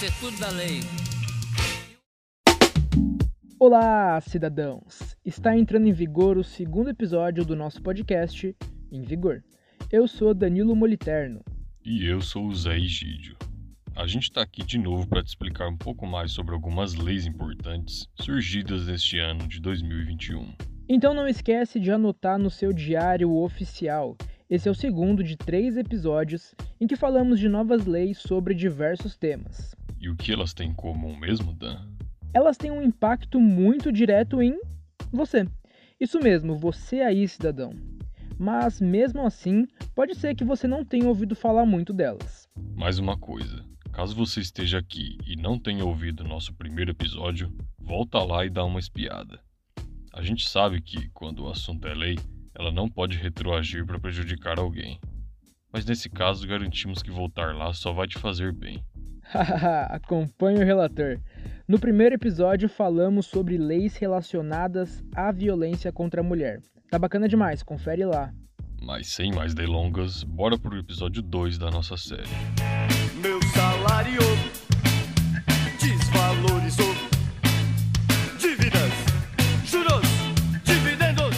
É tudo da lei. Olá, cidadãos! Está entrando em vigor o segundo episódio do nosso podcast Em Vigor. Eu sou Danilo Moliterno. E eu sou o Zé Egídio. A gente está aqui de novo para te explicar um pouco mais sobre algumas leis importantes surgidas neste ano de 2021. Então não esquece de anotar no seu diário oficial. Esse é o segundo de três episódios em que falamos de novas leis sobre diversos temas. E o que elas têm em comum mesmo, Dan? Elas têm um impacto muito direto em você. Isso mesmo, você aí, cidadão. Mas mesmo assim, pode ser que você não tenha ouvido falar muito delas. Mais uma coisa, Caso você esteja aqui e não tenha ouvido nosso primeiro episódio, volta lá e dá uma espiada. A gente sabe que, quando o assunto é lei, ela não pode retroagir para prejudicar alguém. Mas nesse caso, garantimos que voltar lá só vai te fazer bem. Acompanhe o relator. No primeiro episódio falamos sobre leis relacionadas à violência contra a mulher. Tá bacana demais, confere lá. Mas sem mais delongas, bora pro episódio 2 da nossa série. Meu salário desvalorizou. Dívidas, juros, dividendos.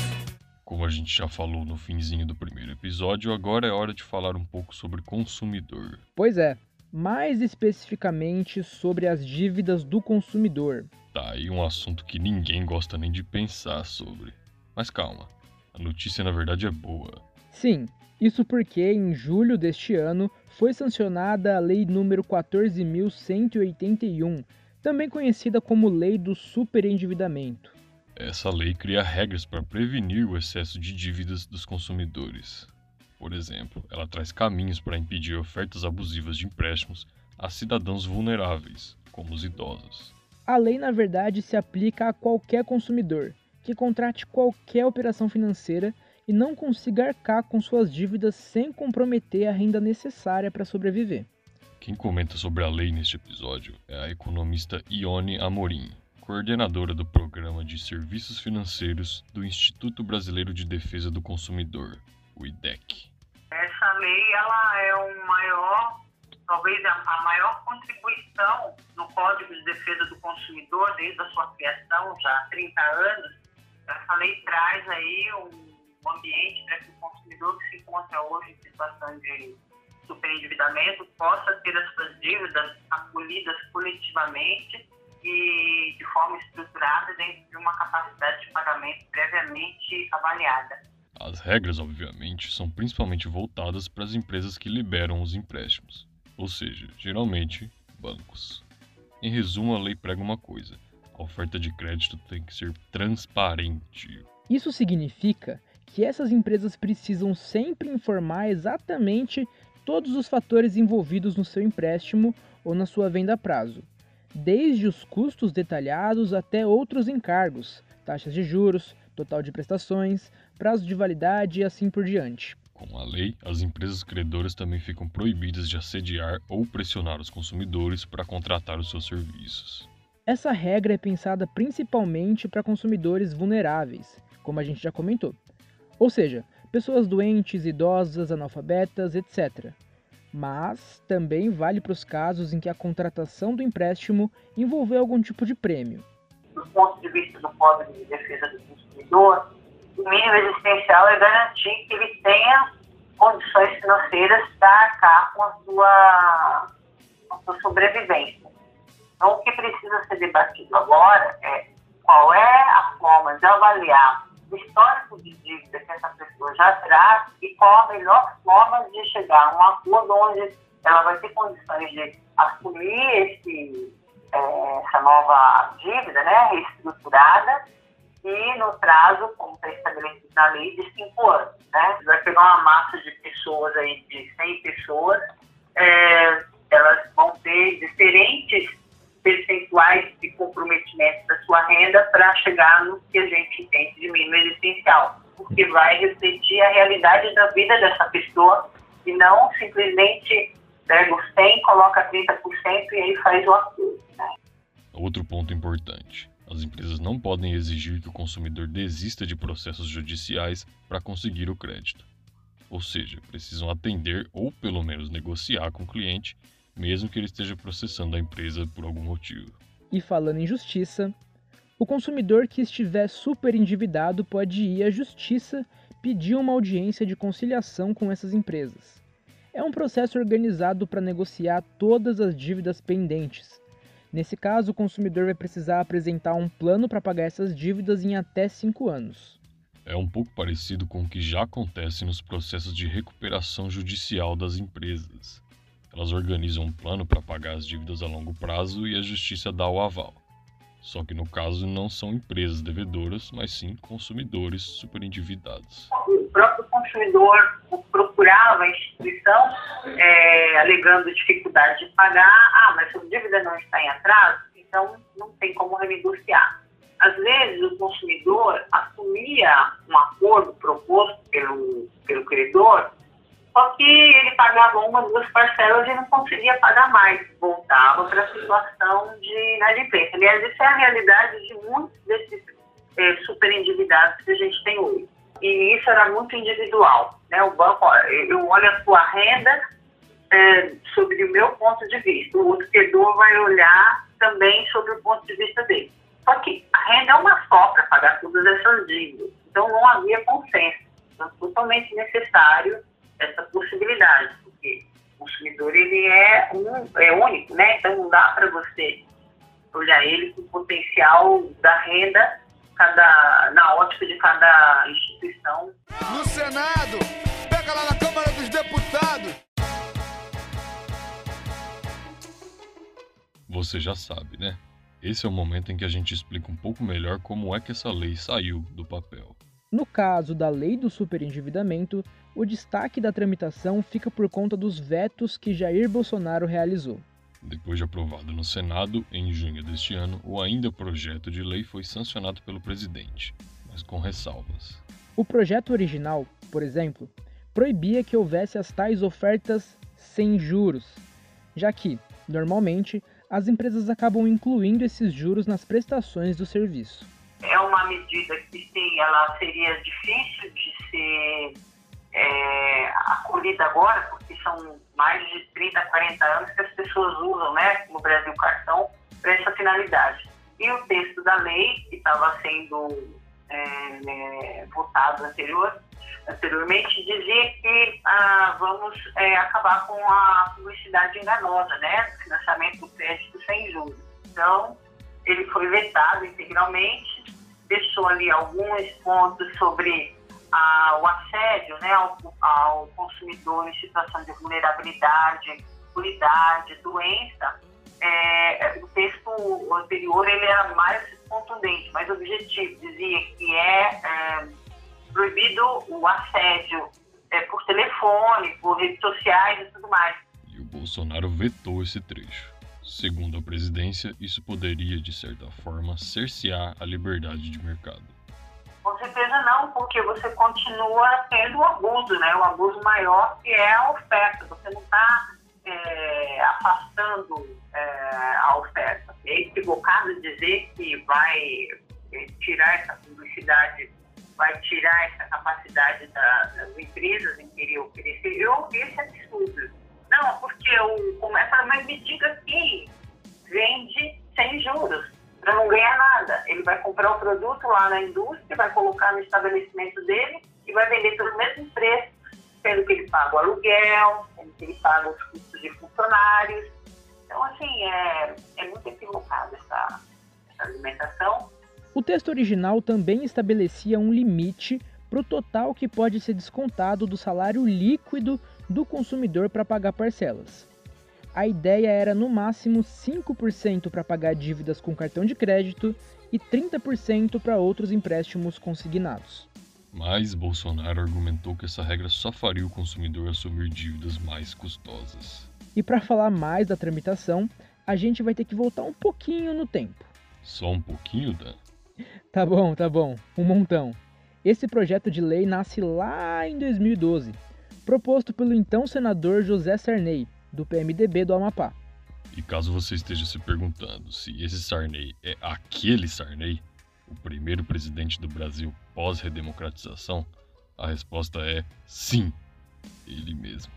Como a gente já falou no finzinho do primeiro episódio, agora é hora de falar um pouco sobre consumidor. Pois é, mais especificamente sobre as dívidas do consumidor. Tá aí um assunto que ninguém gosta nem de pensar sobre. Mas calma, a notícia na verdade é boa. Sim, isso porque em julho deste ano foi sancionada a Lei número 14.181, também conhecida como Lei do Superendividamento. Essa lei cria regras para prevenir o excesso de dívidas dos consumidores. Por exemplo, ela traz caminhos para impedir ofertas abusivas de empréstimos a cidadãos vulneráveis, como os idosos. A lei, na verdade, se aplica a qualquer consumidor que contrate qualquer operação financeira e não consiga arcar com suas dívidas sem comprometer a renda necessária para sobreviver. Quem comenta sobre a lei neste episódio é a economista Ione Amorim, coordenadora do Programa de Serviços Financeiros do Instituto Brasileiro de Defesa do Consumidor, o IDEC. Lei ela é o maior, talvez a maior contribuição no Código de Defesa do Consumidor desde a sua criação, já há 30 anos. Essa lei traz aí um um ambiente para que o consumidor que se encontra hoje em situação de superendividamento possa ter as suas dívidas acolhidas coletivamente e de forma estruturada dentro de uma capacidade de pagamento previamente avaliada. As regras, obviamente, são principalmente voltadas para as empresas que liberam os empréstimos, ou seja, geralmente bancos. Em resumo, a lei prega uma coisa: a oferta de crédito tem que ser transparente. Isso significa que essas empresas precisam sempre informar exatamente todos os fatores envolvidos no seu empréstimo ou na sua venda a prazo, desde os custos detalhados até outros encargos, taxas de juros, total de prestações, prazo de validade e assim por diante. Com a lei, as empresas credoras também ficam proibidas de assediar ou pressionar os consumidores para contratar os seus serviços. Essa regra é pensada principalmente para consumidores vulneráveis, como a gente já comentou, ou seja, pessoas doentes, idosas, analfabetas, etc. Mas também vale para os casos em que a contratação do empréstimo envolveu algum tipo de prêmio. Do ponto de vista do Código de Defesa do Consumidor, o mínimo existencial é garantir que ele tenha condições financeiras para arcar com a sua, com a sua sobrevivência. Então, o que precisa ser debatido agora é qual é a forma de avaliar o histórico de dívida que essa pessoa já traz e qual a melhor forma de chegar a um acordo onde ela vai ter condições de assumir esse, é, essa nova dívida, né, reestruturada, e no prazo, como está estabelecido na lei, de cinco anos. Né? Vai pegar uma massa de pessoas aí, de 100 pessoas, é, elas vão ter diferentes percentuais de comprometimento da sua renda para chegar no que a gente entende de mínimo existencial, porque vai refletir a realidade da vida dessa pessoa e não simplesmente pega os 100, coloca 30% e aí faz o acordo. Né? Outro ponto importante. As empresas não podem exigir que o consumidor desista de processos judiciais para conseguir o crédito. Ou seja, precisam atender ou pelo menos negociar com o cliente mesmo que ele esteja processando a empresa por algum motivo. E falando em justiça, o consumidor que estiver super endividado pode ir à justiça pedir uma audiência de conciliação com essas empresas. É um processo organizado para negociar todas as dívidas pendentes. Nesse caso, o consumidor vai precisar apresentar um plano para pagar essas dívidas em até 5 anos. É um pouco parecido com o que já acontece nos processos de recuperação judicial das empresas. Elas organizam um plano para pagar as dívidas a longo prazo e a justiça dá o aval. Só que no caso não são empresas devedoras, mas sim consumidores superendividados. O próprio consumidor procurava a instituição é, alegando dificuldade de pagar. Ah, mas sua dívida não está em atraso, então não tem como renegociar. Às vezes o consumidor assumia um acordo proposto pelo, pelo credor só que ele pagava uma, duas parcelas e não conseguia pagar mais, voltava para a situação de inadimplência. Aliás, isso é a realidade de muitos desses é, super endividados que a gente tem hoje. E isso era muito individual. Né? O banco, eu olho a sua renda é, sobre o meu ponto de vista, o outro credor vai olhar também sobre o ponto de vista dele. Só que a renda é uma só para pagar todas essas dívidas. Então não havia consenso. Então, totalmente necessário essa possibilidade, porque o consumidor ele é, um, é único, né? Então não dá para você olhar ele com o potencial da renda cada, na ótica de cada instituição. No Senado, pega lá na Câmara dos Deputados. Você já sabe, né? Esse é o momento em que a gente explica um pouco melhor como é que essa lei saiu do papel. No caso da lei do superendividamento, o destaque da tramitação fica por conta dos vetos que Jair Bolsonaro realizou. Depois de aprovado no Senado, em junho deste ano, o ainda projeto de lei foi sancionado pelo presidente, mas com ressalvas. O projeto original, por exemplo, proibia que houvesse as tais ofertas sem juros, já que, normalmente, as empresas acabam incluindo esses juros nas prestações do serviço é uma medida que sim, ela seria difícil de ser é, acolhida agora, porque são mais de 30, 40 anos que as pessoas usam né, no Brasil cartão para essa finalidade. E o texto da lei, que estava sendo é, é, votado anterior, anteriormente, dizia que ah, vamos é, acabar com a publicidade enganosa, né, financiamento do crédito sem juros. Então, ele foi vetado integralmente, deixou ali alguns pontos sobre ah, o assédio né, ao, ao, consumidor em situação de vulnerabilidade, cuidade, doença. É, o texto anterior ele era mais contundente, mais objetivo, dizia que é, é proibido o assédio é, por telefone, por redes sociais e tudo mais. E o Bolsonaro vetou esse trecho. Segundo a presidência, isso poderia, de certa forma, cercear a liberdade de mercado. Com certeza não, porque você continua tendo o abuso, né? O abuso maior que é a oferta. Você não está é, afastando é, a oferta. É equivocado dizer que vai é, tirar essa publicidade, vai tirar essa capacidade da, das empresas em querer oferecer. Eu ouvi esse absurdo não, porque o começa, mas me diga que vende sem juros, para não ganhar nada. Ele vai comprar o produto lá na indústria, vai colocar no estabelecimento dele e vai vender pelo mesmo preço, sendo que ele paga o aluguel, sendo que ele paga os custos de funcionários. Então, assim, é, é muito equivocado essa, essa alimentação. O texto original também estabelecia um limite para o total que pode ser descontado do salário líquido do consumidor para pagar parcelas. A ideia era no máximo 5% para pagar dívidas com cartão de crédito e 30% para outros empréstimos consignados. Mas Bolsonaro argumentou que essa regra só faria o consumidor assumir dívidas mais custosas. E para falar mais da tramitação, a gente vai ter que voltar um pouquinho no tempo. Só um pouquinho, Dan? Tá bom, tá bom, um montão. Esse projeto de lei nasce lá em 2012 proposto pelo então senador José Sarney, do PMDB do Amapá. E caso você esteja se perguntando se esse Sarney é aquele Sarney, o primeiro presidente do Brasil pós-redemocratização, a resposta é sim, ele mesmo.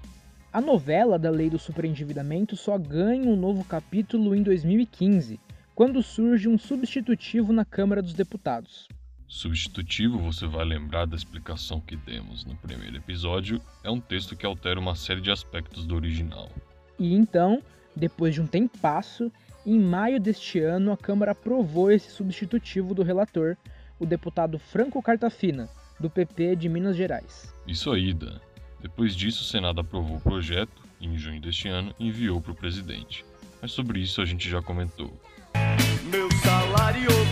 A novela da lei do superendividamento só ganha um novo capítulo em 2015, quando surge um substitutivo na Câmara dos Deputados. Substitutivo, você vai lembrar da explicação que demos no primeiro episódio, é um texto que altera uma série de aspectos do original. E então, depois de um tempasso, em maio deste ano a Câmara aprovou esse substitutivo do relator, o deputado Franco Cartafina, do PP de Minas Gerais. Isso aí, Dan. Depois disso, o Senado aprovou o projeto e, em junho deste ano, enviou para o presidente. Mas sobre isso a gente já comentou. Meu salário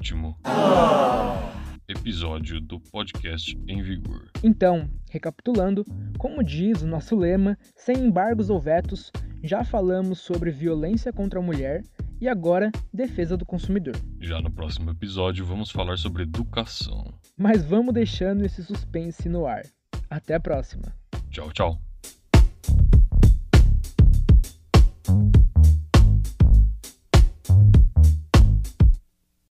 penúltimo episódio do podcast Em Vigor. Então, recapitulando, como diz o nosso lema, sem embargos ou vetos, já falamos sobre violência contra a mulher e agora defesa do consumidor. Já no próximo episódio vamos falar sobre educação. Mas vamos deixando esse suspense no ar. Até a próxima. Tchau, tchau.